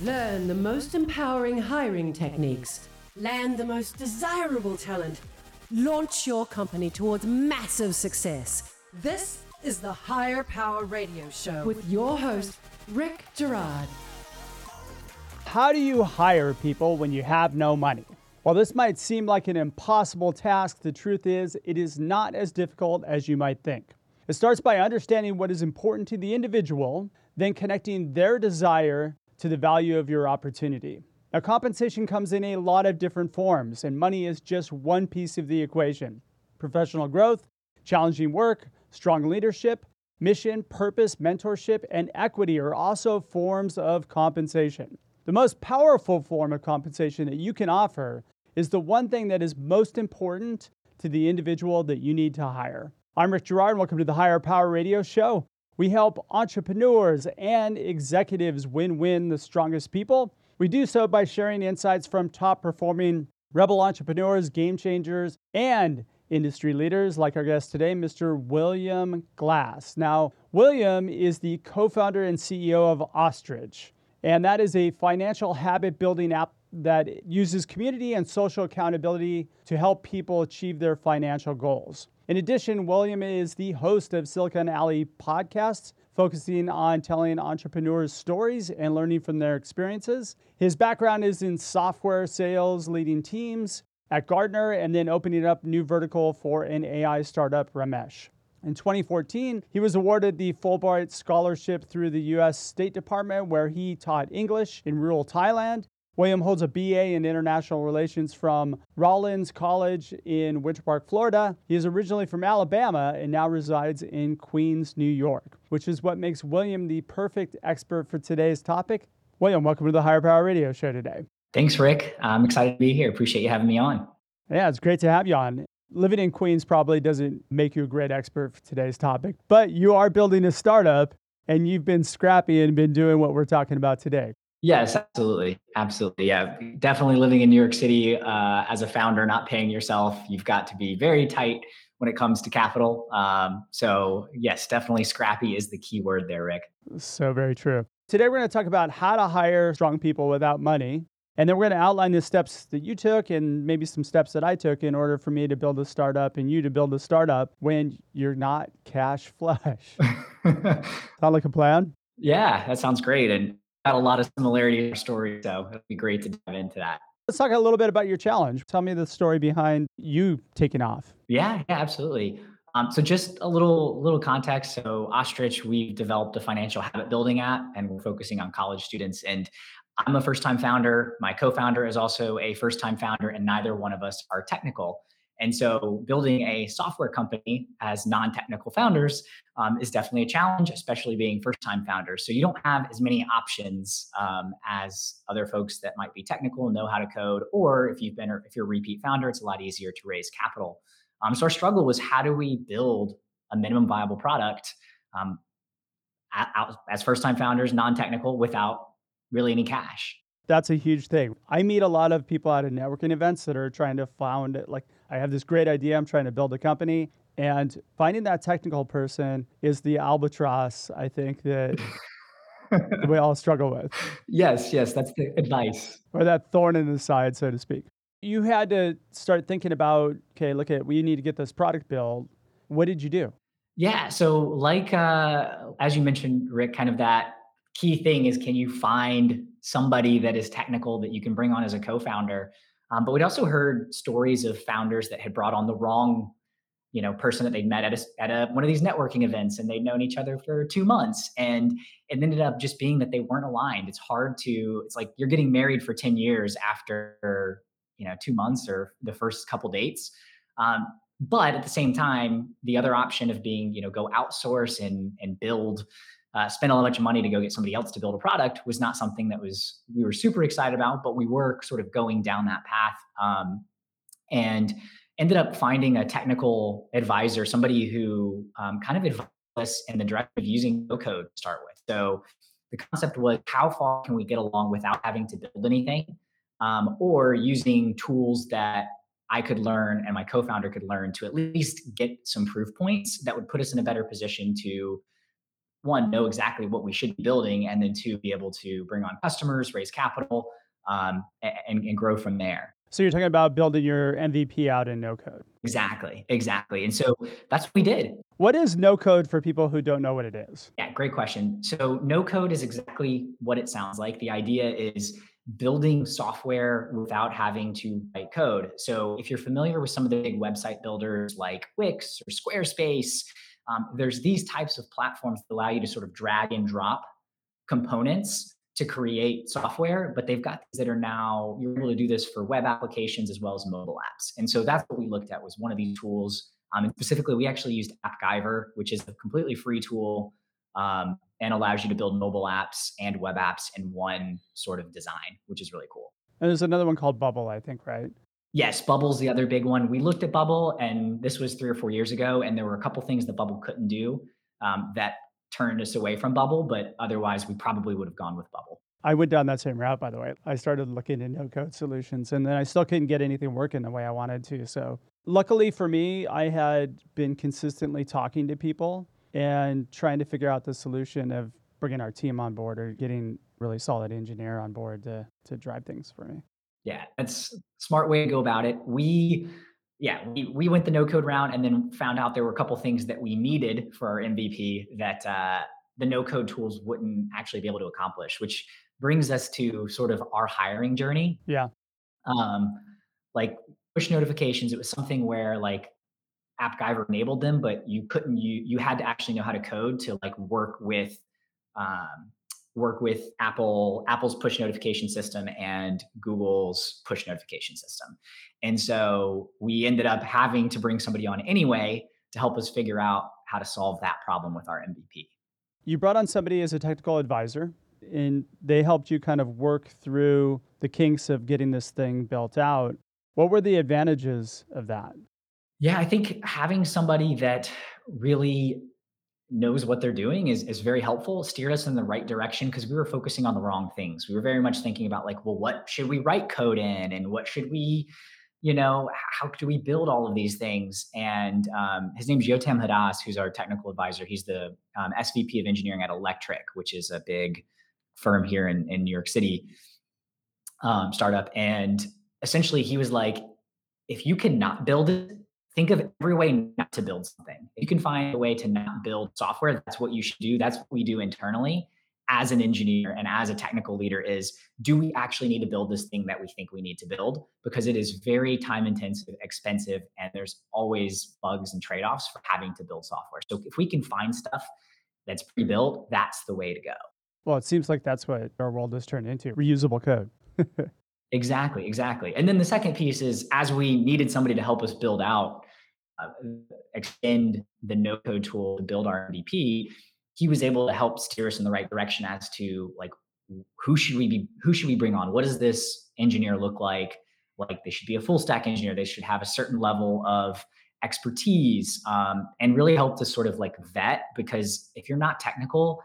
Learn the most empowering hiring techniques. Land the most desirable talent. Launch your company towards massive success. This is the Hire Power Radio Show with your host, Rick Girard. How do you hire people when you have no money? While this might seem like an impossible task, the truth is it is not as difficult as you might think. It starts by understanding what is important to the individual, then connecting their desire to the value of your opportunity. Now, compensation comes in a lot of different forms, and money is just one piece of the equation. Professional growth, challenging work, strong leadership, mission, purpose, mentorship, and equity are also forms of compensation. The most powerful form of compensation that you can offer is the one thing that is most important to the individual that you need to hire. I'm Rick Girard, and welcome to the Hire Power Radio Show. We help entrepreneurs and executives win win the strongest people. We do so by sharing insights from top performing rebel entrepreneurs, game changers, and industry leaders like our guest today, Mr. William Glass. Now, William is the co founder and CEO of Ostrich, and that is a financial habit building app that uses community and social accountability to help people achieve their financial goals. In addition, William is the host of Silicon Alley podcasts, focusing on telling entrepreneurs stories and learning from their experiences. His background is in software sales, leading teams at Gartner, and then opening up new vertical for an AI startup, Ramesh. In 2014, he was awarded the Fulbright Scholarship through the U.S. State Department, where he taught English in rural Thailand William holds a BA in International Relations from Rollins College in Winter Park, Florida. He is originally from Alabama and now resides in Queens, New York, which is what makes William the perfect expert for today's topic. William, welcome to the Hire Power Radio Show today. Thanks, Rick. I'm excited to be here. Appreciate you having me on. Yeah, it's great to have you on. Living in Queens probably doesn't make you a great expert for today's topic, but you are building a startup and you've been scrappy and been doing what we're talking about today. Yes, absolutely. Absolutely. Yeah. Definitely living in New York City uh, as a founder, not paying yourself, you've got to be very tight when it comes to capital. Um, so, yes, definitely scrappy is the key word there, Rick. So, very true. Today, we're going to talk about how to hire strong people without money. And then we're going to outline the steps that you took and maybe some steps that I took in order for me to build a startup and you to build a startup when you're not cash flush. Sound like a plan? Yeah, that sounds great. And got a lot of similarity in our story, so it'd be great to dive into that. Let's talk a little bit about your challenge. Tell me the story behind you taking off. Yeah, yeah, absolutely. Um, so just a little little context. So Ostrich, we've developed a financial habit building app, and we're focusing on college students. And I'm a first time founder. My co-founder is also a first time founder, and neither one of us are technical. And so, building a software company as non technical founders um, is definitely a challenge, especially being first time founders. So, you don't have as many options um, as other folks that might be technical, know how to code, or if you've been, or if you're a repeat founder, it's a lot easier to raise capital. Um, so, our struggle was how do we build a minimum viable product um, as first time founders, non technical, without really any cash? That's a huge thing. I meet a lot of people at a networking events that are trying to found it. like I have this great idea, I'm trying to build a company and finding that technical person is the albatross I think that we all struggle with. Yes, yes, that's the advice. Or that thorn in the side, so to speak. You had to start thinking about, okay, look at we need to get this product built. What did you do? Yeah, so like uh, as you mentioned, Rick, kind of that key thing is can you find somebody that is technical that you can bring on as a co-founder. Um, but we'd also heard stories of founders that had brought on the wrong, you know, person that they'd met at a, at a, one of these networking events, and they'd known each other for two months, and it ended up just being that they weren't aligned. It's hard to. It's like you're getting married for ten years after you know two months or the first couple dates. Um, but at the same time, the other option of being, you know, go outsource and and build uh, spend a bunch of money to go get somebody else to build a product was not something that was we were super excited about, but we were sort of going down that path. Um, and ended up finding a technical advisor, somebody who um, kind of advised us in the direction of using no code to start with. So the concept was how far can we get along without having to build anything, um, or using tools that I could learn and my co-founder could learn to at least get some proof points that would put us in a better position to one know exactly what we should be building, and then two be able to bring on customers, raise capital, um, and, and grow from there. So you're talking about building your MVP out in no code. Exactly, exactly. And so that's what we did. What is no code for people who don't know what it is? Yeah, great question. So no code is exactly what it sounds like. The idea is building software without having to write code. So if you're familiar with some of the big website builders like Wix or Squarespace, um, there's these types of platforms that allow you to sort of drag and drop components to create software, but they've got things that are now you're able to do this for web applications as well as mobile apps. And so that's what we looked at was one of these tools. Um, and specifically, we actually used AppGyver, which is a completely free tool um, and allows you to build mobile apps and web apps in one sort of design, which is really cool. And there's another one called Bubble, I think, right? Yes, Bubble's the other big one. We looked at Bubble, and this was three or four years ago, and there were a couple things that Bubble couldn't do um, that turned us away from Bubble, but otherwise we probably would have gone with Bubble. I went down that same route, by the way. I started looking at no code solutions and then I still couldn't get anything working the way I wanted to. So, luckily for me, I had been consistently talking to people and trying to figure out the solution of bringing our team on board or getting really solid engineer on board to, to drive things for me. Yeah, that's smart way to go about it. We yeah, we, we went the no code route and then found out there were a couple things that we needed for our MVP that uh, the no code tools wouldn't actually be able to accomplish, which brings us to sort of our hiring journey. Yeah. Um, like push notifications, it was something where like AppGyver enabled them, but you couldn't you you had to actually know how to code to like work with um, work with Apple Apple's push notification system and Google's push notification system. And so we ended up having to bring somebody on anyway to help us figure out how to solve that problem with our MVP. You brought on somebody as a technical advisor and they helped you kind of work through the kinks of getting this thing built out. What were the advantages of that? Yeah, I think having somebody that really knows what they're doing is, is very helpful, steered us in the right direction because we were focusing on the wrong things. We were very much thinking about like, well, what should we write code in and what should we, you know, how do we build all of these things? And um, his name's Yotam Hadas, who's our technical advisor. He's the um, SVP of engineering at Electric, which is a big firm here in, in New York City, um, startup. And essentially, he was like, if you cannot build it, think of every way not to build something. If you can find a way to not build software, that's what you should do. That's what we do internally as an engineer and as a technical leader is do we actually need to build this thing that we think we need to build because it is very time intensive expensive and there's always bugs and trade-offs for having to build software so if we can find stuff that's pre-built that's the way to go well, it seems like that's what our world has turned into reusable code. exactly, exactly. And then the second piece is as we needed somebody to help us build out, uh, extend the no code tool to build our MVP, he was able to help steer us in the right direction as to like who should we be who should we bring on? What does this engineer look like? Like they should be a full stack engineer. They should have a certain level of expertise um, and really help to sort of like vet because if you're not technical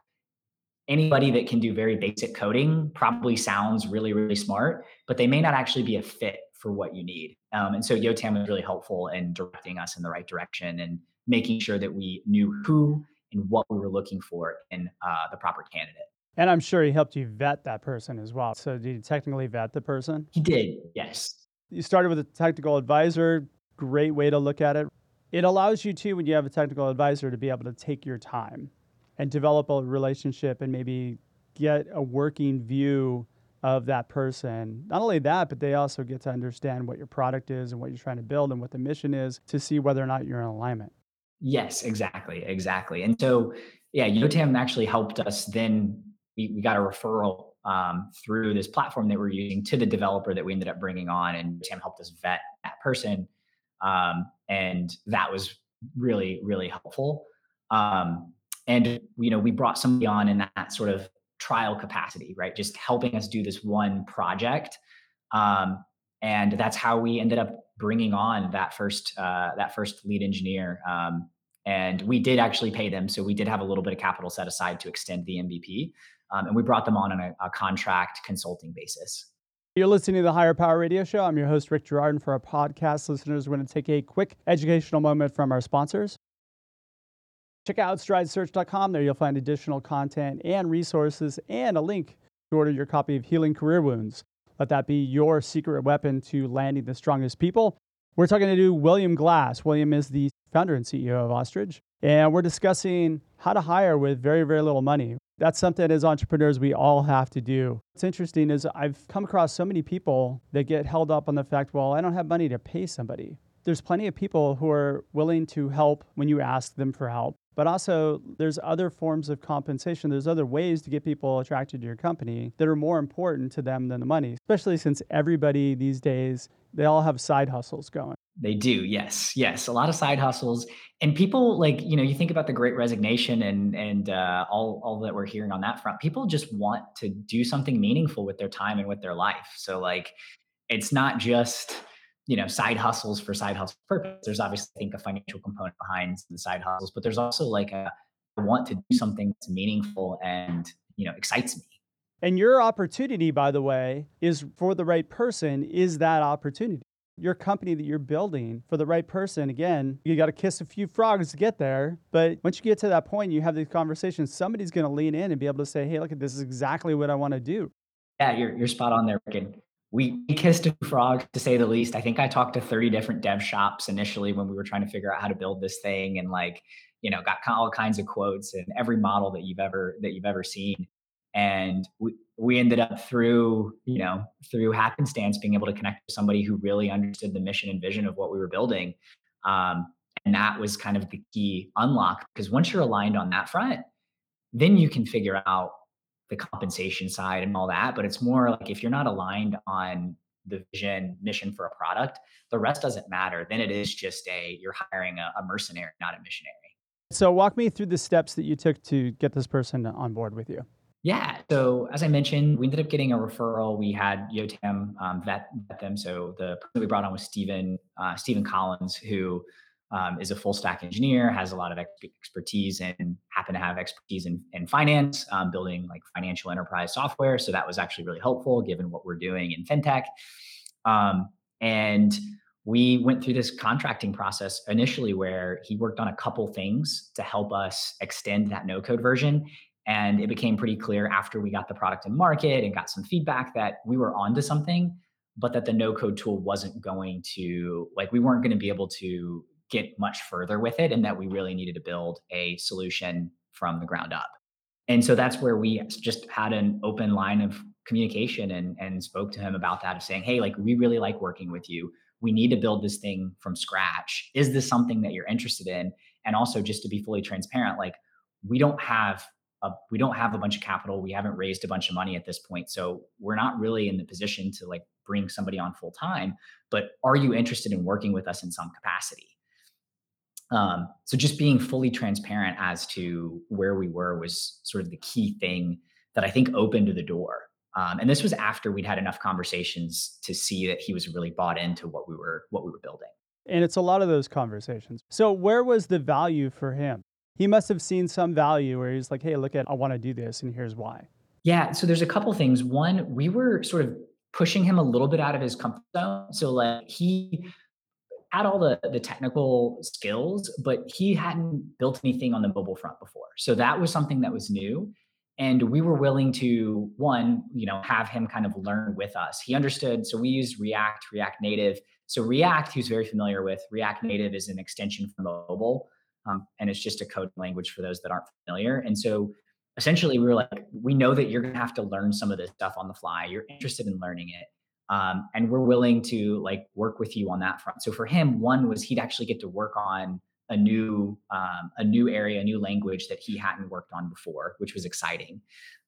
anybody that can do very basic coding probably sounds really, really smart, but they may not actually be a fit for what you need. Um, and so Yotam was really helpful in directing us in the right direction and making sure that we knew who and what we were looking for in uh, the proper candidate. And I'm sure he helped you vet that person as well. So did you technically vet the person? He did, yes. You started with a technical advisor. Great way to look at it. It allows you to, when you have a technical advisor, to be able to take your time and develop a relationship and maybe get a working view of that person. Not only that, but they also get to understand what your product is and what you're trying to build and what the mission is to see whether or not you're in alignment. Yes, exactly. Exactly. And so, yeah, Yotam actually helped us then. We, we got a referral um, through this platform that we're using to the developer that we ended up bringing on, Yotam helped us vet that person. Um, and that was really, really helpful. Um, and you know we brought somebody on in that sort of trial capacity right just helping us do this one project um, and that's how we ended up bringing on that first uh, that first lead engineer um, and we did actually pay them so we did have a little bit of capital set aside to extend the mvp um, and we brought them on on a, a contract consulting basis you're listening to the Hire Power Radio Show. I'm your host, Rick Girard. And for our podcast listeners, we're going to take a quick educational moment from our sponsors. Check out stridesearch.com. There you'll find additional content and resources and a link to order your copy of Healing Career Wounds. Let that be your secret weapon to landing the strongest people. We're talking to William Glass. William is the founder and CEO of Ostrich, and we're discussing how to hire with very, very little money. That's something as entrepreneurs we all have to do. What's interesting is I've come across so many people that get held up on the fact, well, I don't have money to pay somebody. There's plenty of people who are willing to help when you ask them for help. But also, there's other forms of compensation. There's other ways to get people attracted to your company that are more important to them than the money, especially since everybody these days, they all have side hustles going. They do, yes, yes, a lot of side hustles, and people like you know you think about the Great Resignation and and uh, all all that we're hearing on that front. People just want to do something meaningful with their time and with their life. So like, it's not just you know side hustles for side hustle purpose. There's obviously i think a financial component behind the side hustles but there's also like a I want to do something that's meaningful and you know excites me. And your opportunity by the way is for the right person is that opportunity. Your company that you're building for the right person again you got to kiss a few frogs to get there but once you get to that point you have these conversations somebody's going to lean in and be able to say hey look at this is exactly what i want to do. Yeah you're, you're spot on there Rick we kissed a frog to say the least. I think I talked to 30 different dev shops initially when we were trying to figure out how to build this thing and like, you know, got all kinds of quotes and every model that you've ever that you've ever seen. And we we ended up through, you know, through happenstance being able to connect with somebody who really understood the mission and vision of what we were building. Um, and that was kind of the key unlock because once you're aligned on that front, then you can figure out the compensation side and all that but it's more like if you're not aligned on the vision mission for a product the rest doesn't matter then it is just a you're hiring a, a mercenary not a missionary so walk me through the steps that you took to get this person on board with you yeah. So as I mentioned, we ended up getting a referral. We had Yotam um, vet, vet them. So the person we brought on was Stephen uh, Stephen Collins, who um, is a full stack engineer, has a lot of expertise and happen to have expertise in, in finance, um, building like financial enterprise software. So that was actually really helpful given what we're doing in fintech. Um, and we went through this contracting process initially where he worked on a couple things to help us extend that no code version. And it became pretty clear after we got the product in market and got some feedback that we were onto something, but that the no code tool wasn't going to, like, we weren't going to be able to get much further with it and that we really needed to build a solution from the ground up. And so that's where we just had an open line of communication and, and spoke to him about that of saying, hey, like we really like working with you. We need to build this thing from scratch. Is this something that you're interested in? And also just to be fully transparent, like we don't have a, we don't have a bunch of capital. We haven't raised a bunch of money at this point. So we're not really in the position to like bring somebody on full time. But are you interested in working with us in some capacity? Um, so just being fully transparent as to where we were was sort of the key thing that I think opened the door. Um, and this was after we'd had enough conversations to see that he was really bought into what we were what we were building. And it's a lot of those conversations. So where was the value for him? He must have seen some value where he's like, "Hey, look at I want to do this, and here's why." Yeah. So there's a couple things. One, we were sort of pushing him a little bit out of his comfort zone. So like he had all the the technical skills, but he hadn't built anything on the mobile front before. So that was something that was new. And we were willing to one, you know, have him kind of learn with us. He understood. So we used React, React Native. So React, he's very familiar with. React Native is an extension for mobile, um, and it's just a code language for those that aren't familiar. And so essentially, we were like, we know that you're to have to learn some of this stuff on the fly. You're interested in learning it um, and we're willing to like work with you on that front. So for him, one was he'd actually get to work on a new um, a new area, a new language that he hadn't worked on before, which was exciting.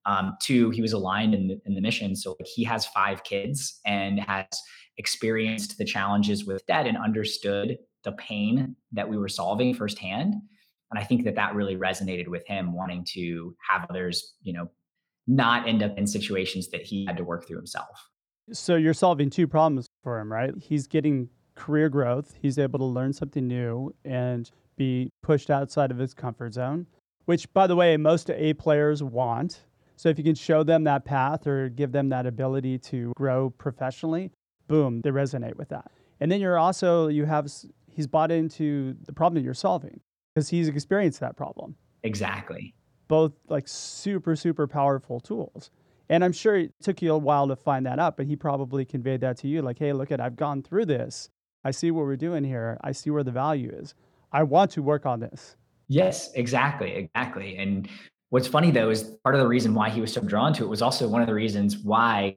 Um, two, he was aligned in the, in the mission, so like, he has five kids and has experienced the challenges with debt and understood the pain that we were solving firsthand. And I think that that really resonated with him, wanting to have others, you know, not end up in situations that he had to work through himself. So you're solving two problems for him, right? He's getting career growth, he's able to learn something new and be pushed outside of his comfort zone, which, by the way, most A players want. So if you can show them that path or give them that ability to grow professionally, boom, they resonate with that. And then you're also, you have, he's bought into the problem that you're solving. because he's experienced that problem. Exactly. Both like super, super powerful tools. And I'm sure it took you a while to find that out, but he probably conveyed that to you like, hey, look at I've gone through this. I see what we're doing here. I see where the value is. I want to work on this. Yes, exactly, exactly. And what's funny though is part of the reason why he was so drawn to it was also one of the reasons why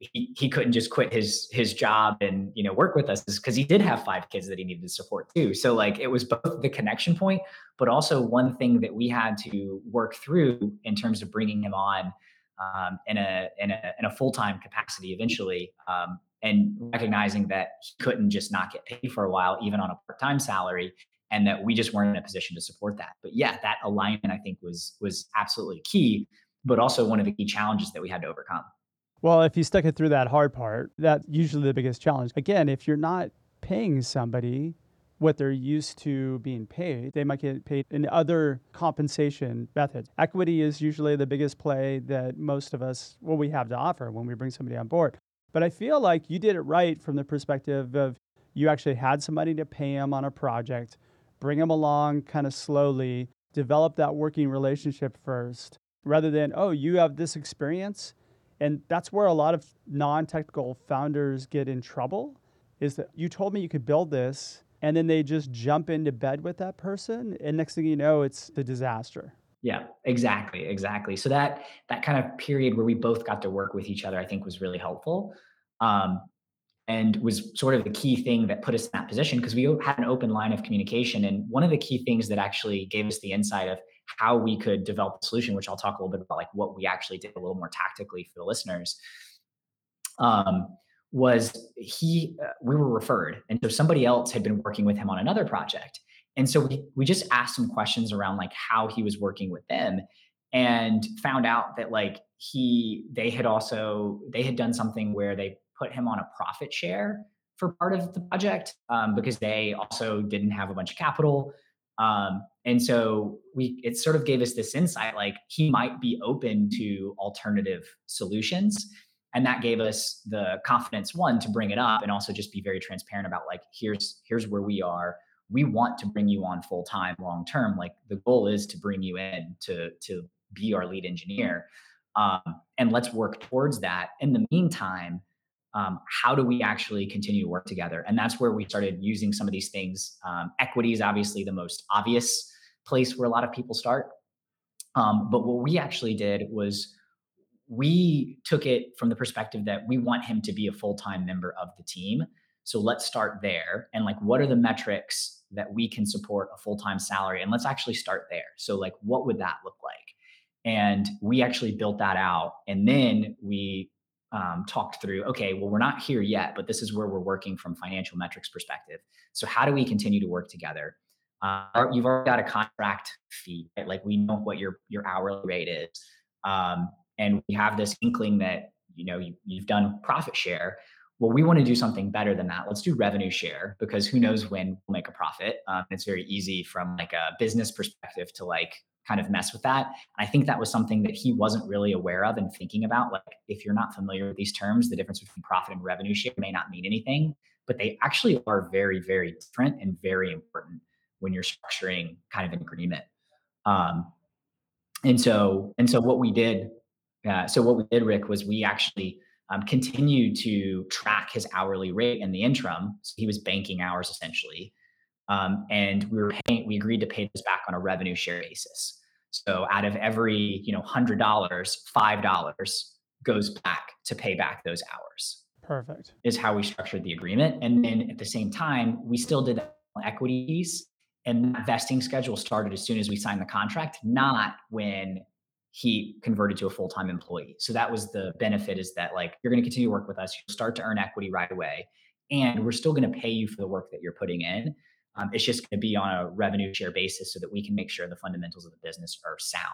he, he couldn't just quit his his job and you know work with us is because he did have five kids that he needed to support too so like it was both the connection point but also one thing that we had to work through in terms of bringing him on um, in a in a, in a full-time capacity eventually um, and recognizing that he couldn't just not get paid for a while even on a part-time salary and that we just weren't in a position to support that but yeah that alignment i think was was absolutely key but also one of the key challenges that we had to overcome well, if you stuck it through that hard part, that's usually the biggest challenge. Again, if you're not paying somebody what they're used to being paid, they might get paid in other compensation methods. Equity is usually the biggest play that most of us, what we have to offer when we bring somebody on board. But I feel like you did it right from the perspective of you actually had somebody to pay them on a project, bring them along kind of slowly, develop that working relationship first, rather than, oh, you have this experience and that's where a lot of non-technical founders get in trouble is that you told me you could build this and then they just jump into bed with that person and next thing you know it's a disaster yeah exactly exactly so that that kind of period where we both got to work with each other i think was really helpful um, and was sort of the key thing that put us in that position because we had an open line of communication and one of the key things that actually gave us the insight of how we could develop a solution, which I'll talk a little bit about, like what we actually did a little more tactically for the listeners. Um, was he? Uh, we were referred, and so somebody else had been working with him on another project, and so we we just asked some questions around like how he was working with them, and found out that like he they had also they had done something where they put him on a profit share for part of the project um, because they also didn't have a bunch of capital um, and so we it sort of gave us this insight like he might be open to alternative solutions. And that gave us the confidence one to bring it up and also just be very transparent about like here's here's where we are. We want to bring you on full time long term. Like the goal is to bring you in to to be our lead engineer. Um, and let's work towards that. In the meantime, um, how do we actually continue to work together? And that's where we started using some of these things. Um, equity is obviously the most obvious place where a lot of people start. Um, but what we actually did was we took it from the perspective that we want him to be a full time member of the team. So let's start there. And like, what are the metrics that we can support a full time salary? And let's actually start there. So, like, what would that look like? And we actually built that out. And then we um, talked through okay well we're not here yet but this is where we're working from financial metrics perspective so how do we continue to work together uh, you've already got a contract fee right? like we know what your your hourly rate is um, and we have this inkling that you know you, you've done profit share well we want to do something better than that let's do revenue share because who knows when we'll make a profit um, it's very easy from like a business perspective to like kind of mess with that. And I think that was something that he wasn't really aware of and thinking about. Like, if you're not familiar with these terms, the difference between profit and revenue share may not mean anything, but they actually are very, very different and very important when you're structuring kind of an agreement. Um, and so, and so what we did, uh, so what we did, Rick, was we actually um, continued to track his hourly rate in the interim. So he was banking hours essentially. Um, and we were paying, we agreed to pay this back on a revenue share basis. So out of every, you know, hundred dollars, five dollars goes back to pay back those hours. Perfect. Is how we structured the agreement. And then at the same time, we still did equities and that vesting schedule started as soon as we signed the contract, not when he converted to a full-time employee. So that was the benefit is that like you're going to continue to work with us, you'll start to earn equity right away. And we're still going to pay you for the work that you're putting in. Um, it's just going to be on a revenue share basis so that we can make sure the fundamentals of the business are sound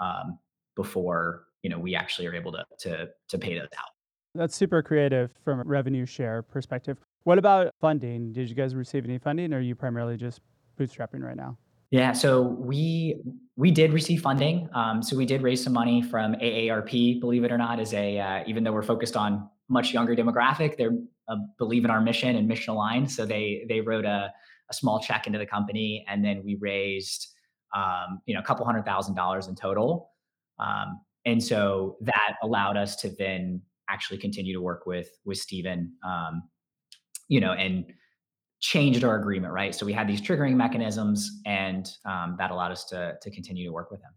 um, before you know we actually are able to to to pay those out. That's super creative from a revenue share perspective. What about funding? Did you guys receive any funding, or are you primarily just bootstrapping right now? Yeah, so we we did receive funding. Um, so we did raise some money from AARP. Believe it or not, is a uh, even though we're focused on much younger demographic, they're uh, believe in our mission and mission aligned. So they they wrote a a small check into the company, and then we raised um, you know a couple hundred thousand dollars in total. Um, and so that allowed us to then actually continue to work with with Stephen, um, you know, and changed our agreement, right? So we had these triggering mechanisms, and um, that allowed us to to continue to work with him.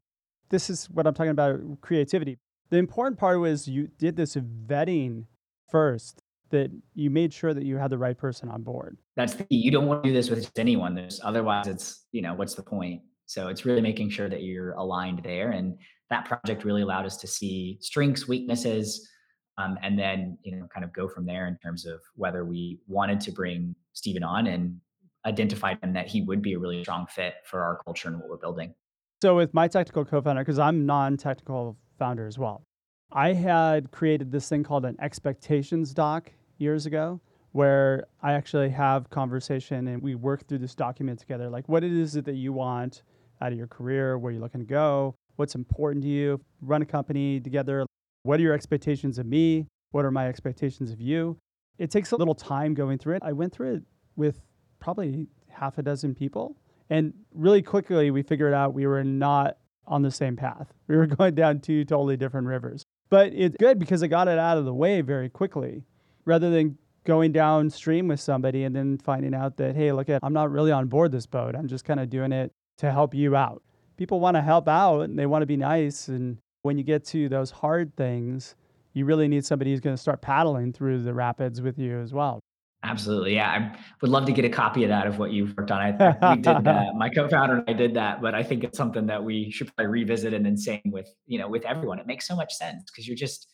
This is what I'm talking about creativity. The important part was you did this vetting first that you made sure that you had the right person on board. That's the. You don't want to do this with anyone. There's otherwise it's, you know, what's the point? So it's really making sure that you're aligned there. And that project really allowed us to see strengths, weaknesses, um, and then, you know, kind of go from there in terms of whether we wanted to bring Stephen on and identified him that he would be a really strong fit for our culture and what we're building. So with my technical co-founder, because I'm non-technical founder as well, I had created this thing called an expectations doc years ago where I actually have conversation and we work through this document together. Like what it is that you want out of your career, where you're looking to go, what's important to you, run a company together. What are your expectations of me? What are my expectations of you? It takes a little time going through it. I went through it with probably half a dozen people. And really quickly, we figured out we were not on the same path. We were going down two totally different rivers. But it's good because I got it out of the way very quickly rather than going downstream with somebody and then finding out that, hey, look at, I'm not really on board this boat. I'm just kind of doing it to help you out. People want to help out and they want to be nice. And when you get to those hard things, you really need somebody who's going to start paddling through the rapids with you as well. Absolutely, yeah. I would love to get a copy of that of what you've worked on. I we did that. My co-founder and I did that, but I think it's something that we should probably revisit and then same with you know with everyone. It makes so much sense because you're just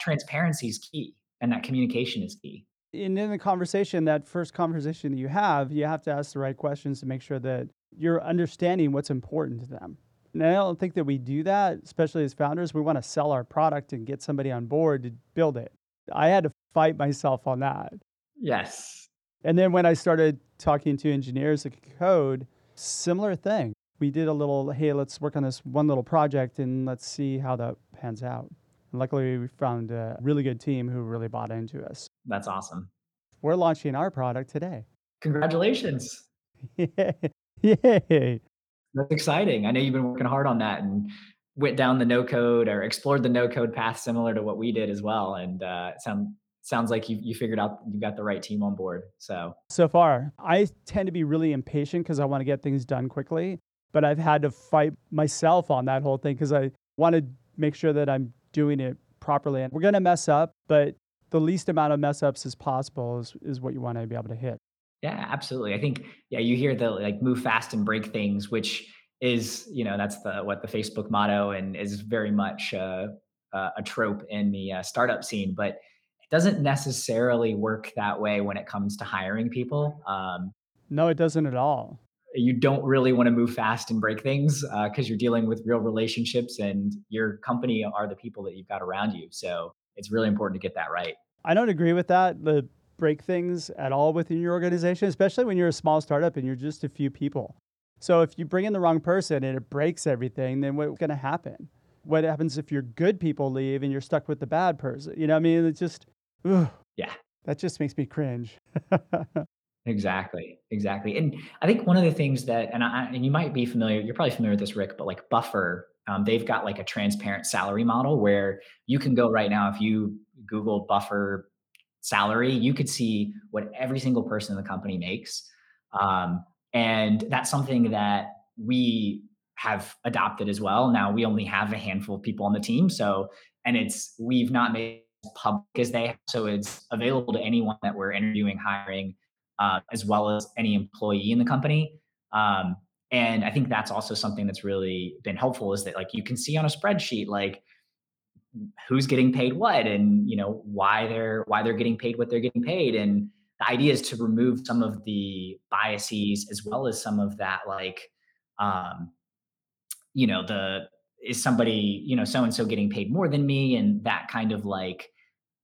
transparency is key and that communication is key. And in the conversation, that first conversation that you have, you have to ask the right questions to make sure that you're understanding what's important to them. And I don't think that we do that, especially as founders. We want to sell our product and get somebody on board to build it. I had to fight myself on that. Yes. And then when I started talking to engineers that could code, similar thing. We did a little, hey, let's work on this one little project and let's see how that pans out. And luckily, we found a really good team who really bought into us. That's awesome. We're launching our product today. Congratulations. Yay. That's exciting. I know you've been working hard on that and went down the no code or explored the no code path similar to what we did as well. And uh, it sound, sounds like you, you figured out you got the right team on board. So, so far, I tend to be really impatient because I want to get things done quickly. But I've had to fight myself on that whole thing because I want to make sure that I'm doing it properly. And we're to mess up, but the least amount of mess ups as possible is, is what you want to be able to hit. Yeah, absolutely. I think yeah, you hear the like move fast and break things, which is you know that's the what the Facebook motto and is very much uh, uh, a trope in the uh, startup scene, but it doesn't necessarily work that way when it comes to hiring people. Um, no, it doesn't at all. You don't really want to move fast and break things because uh, you're dealing with real relationships, and your company are the people that you've got around you. So it's really important to get that right. I don't agree with that. The break things at all within your organization, especially when you're a small startup and you're just a few people. So if you bring in the wrong person and it breaks everything, then what's going to happen? What happens if your good people leave and you're stuck with the bad person? You know, I mean, it's just, ugh, yeah, that just makes me cringe. exactly, exactly. And I think one of the things that, and I, and you might be familiar, you're probably familiar with this, Rick, but like Buffer, um, they've got like a transparent salary model where you can go right now if you Google Buffer salary, you could see what every single person in the company makes. Um, and that's something that we have adopted as well. Now we only have a handful of people on the team. So, and it's, we've not made public as they have. So it's available to anyone that we're interviewing, hiring, uh, as well as any employee in the company. Um, and I think that's also something that's really been helpful is that like you can see on a spreadsheet, like who's getting paid what and you know why they're why they're getting paid what they're getting paid. And the idea is to remove some of the biases as well as some of that like um you know the is somebody you know so and so getting paid more than me? And that kind of like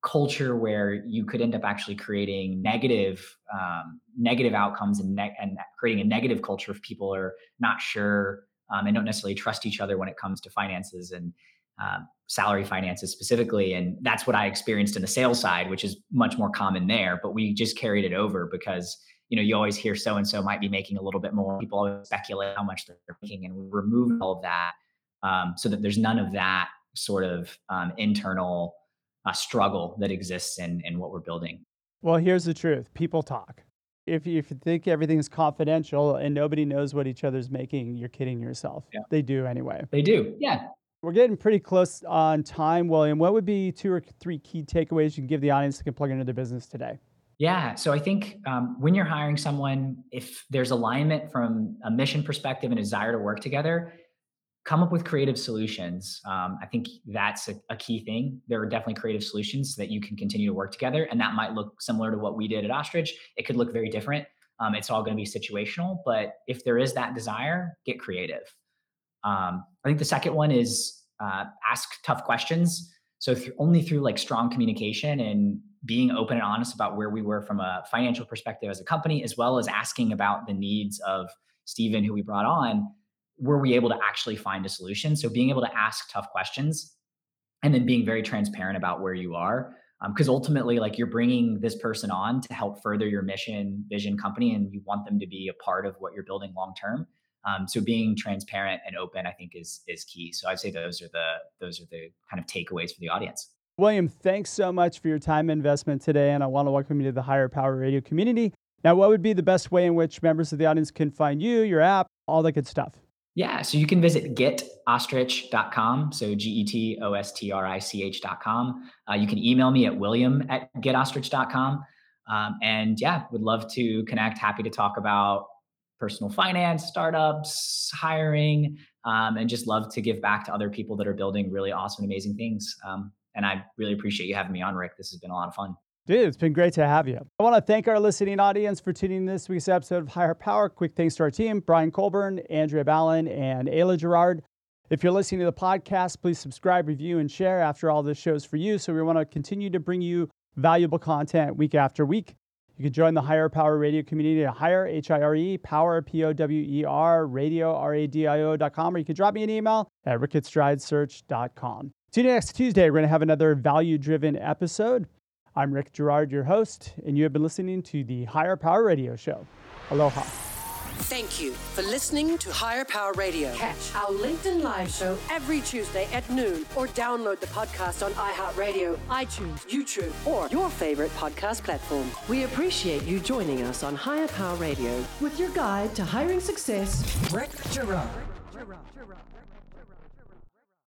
culture where you could end up actually creating negative um, negative outcomes and, ne- and creating a negative culture if people are not sure um, and don't necessarily trust each other when it comes to finances. And um, salary finances specifically. And that's what I experienced in the sales side, which is much more common there. But we just carried it over because you know, you always hear so and so might be making a little bit more. People always speculate how much they're making, and we removed all of that um, so that there's none of that sort of um, internal uh, struggle that exists in in what we're building. Well, here's the truth: people talk. If you, if you think everything's confidential and nobody knows what each other's making, you're kidding yourself. Yeah. They do anyway. They do, yeah. We're getting pretty close on time, William. What would be two or three key takeaways you can give the audience that can plug into their business today? Yeah. So I think um, when you're hiring someone, if there's alignment from a mission perspective and a desire to work together, come up with creative solutions. Um, I think that's a, a, key thing. There are definitely creative solutions that you can continue to work together, and that might look similar to what we did at Ostrich. It could look very different. Um, it's all going to be situational, but if there is that desire, get creative. Um, I think the second one is uh, ask tough questions. So th- only through like strong communication and being open and honest about where we were from a financial perspective as a company, as well as asking about the needs of Stephen, who we brought on, were we able to actually find a solution? So being able to ask tough questions and then being very transparent about where you are. Because um, ultimately, like you're bringing this person on to help further your mission, vision, company, and you want them to be a part of what you're building long term. Um, so being transparent and open, I think, is is key. So I'd say those are the those are the kind of takeaways for the audience. William, thanks so much for your time investment today, and I want to welcome you to the Hire Power Radio community. Now, what would be the best way in which members of the audience can find you, your app, all that good stuff? Yeah, so you can visit getostrich.com. So G E T O S T R I C H.com. Uh, you can email me at william at getostrich.com. Um, and yeah, would love to connect. Happy to talk about personal finance, startups, hiring, um, and just love to give back to other people that are building really awesome, amazing things. Um, and I really appreciate you having me on, Rick. This has been a lot of fun. Dude, it's been great to have you. I want to thank our listening audience for tuning in this week's episode of Hire Power. Quick thanks to our team, Brian Colburn, Andrea Ballin, and Ayla Girard. If you're listening to the podcast, please subscribe, review, and share. After all, this show's for you. So we want to continue to bring you valuable content week after week. You can join the Hire Power Radio community at hire, H I R E, power, P O W E R, radio, R A D I O.com, or you can drop me an email at rickatstridesearch.com. Tune in next Tuesday. We're going to have another value driven episode. I'm Rick Girard, your host, and you have been listening to the Hire Power Radio Show. Aloha. Thank you for listening to Hire Power Radio. Catch our LinkedIn Live show every Tuesday at noon or download the podcast on iHeartRadio, iTunes, YouTube, or your favorite podcast platform. We appreciate you joining us on Hire Power Radio with your guide to hiring success, Rick Girard.